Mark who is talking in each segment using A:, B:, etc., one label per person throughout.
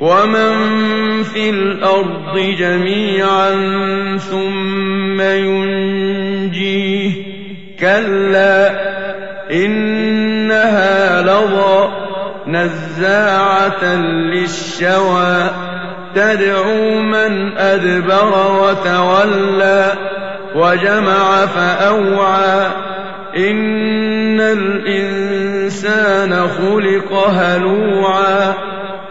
A: ومن في الأرض جميعا ثم ينجيه كلا إنها لظى نزاعة للشوى تدعو من أدبر وتولى وجمع فأوعى إن الإنسان خلق هلوعا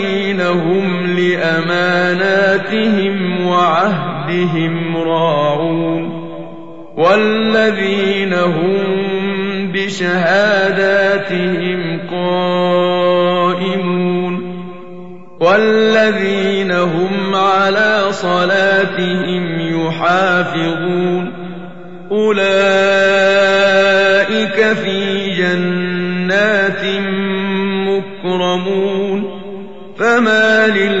A: هم لأماناتهم وعهدهم راعون والذين هم بشهاداتهم قائمون والذين هم على صلاتهم يحافظون أولئك في جنات مكرمون فما للذين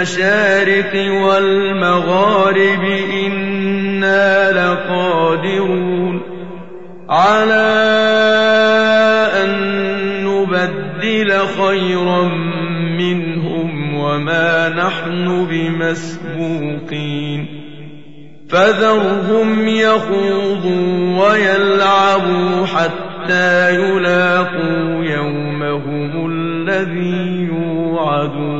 A: المشارق والمغارب إنا لقادرون على أن نبدل خيرا منهم وما نحن بمسبوقين فذرهم يخوضوا ويلعبوا حتى يلاقوا يومهم الذي يوعدون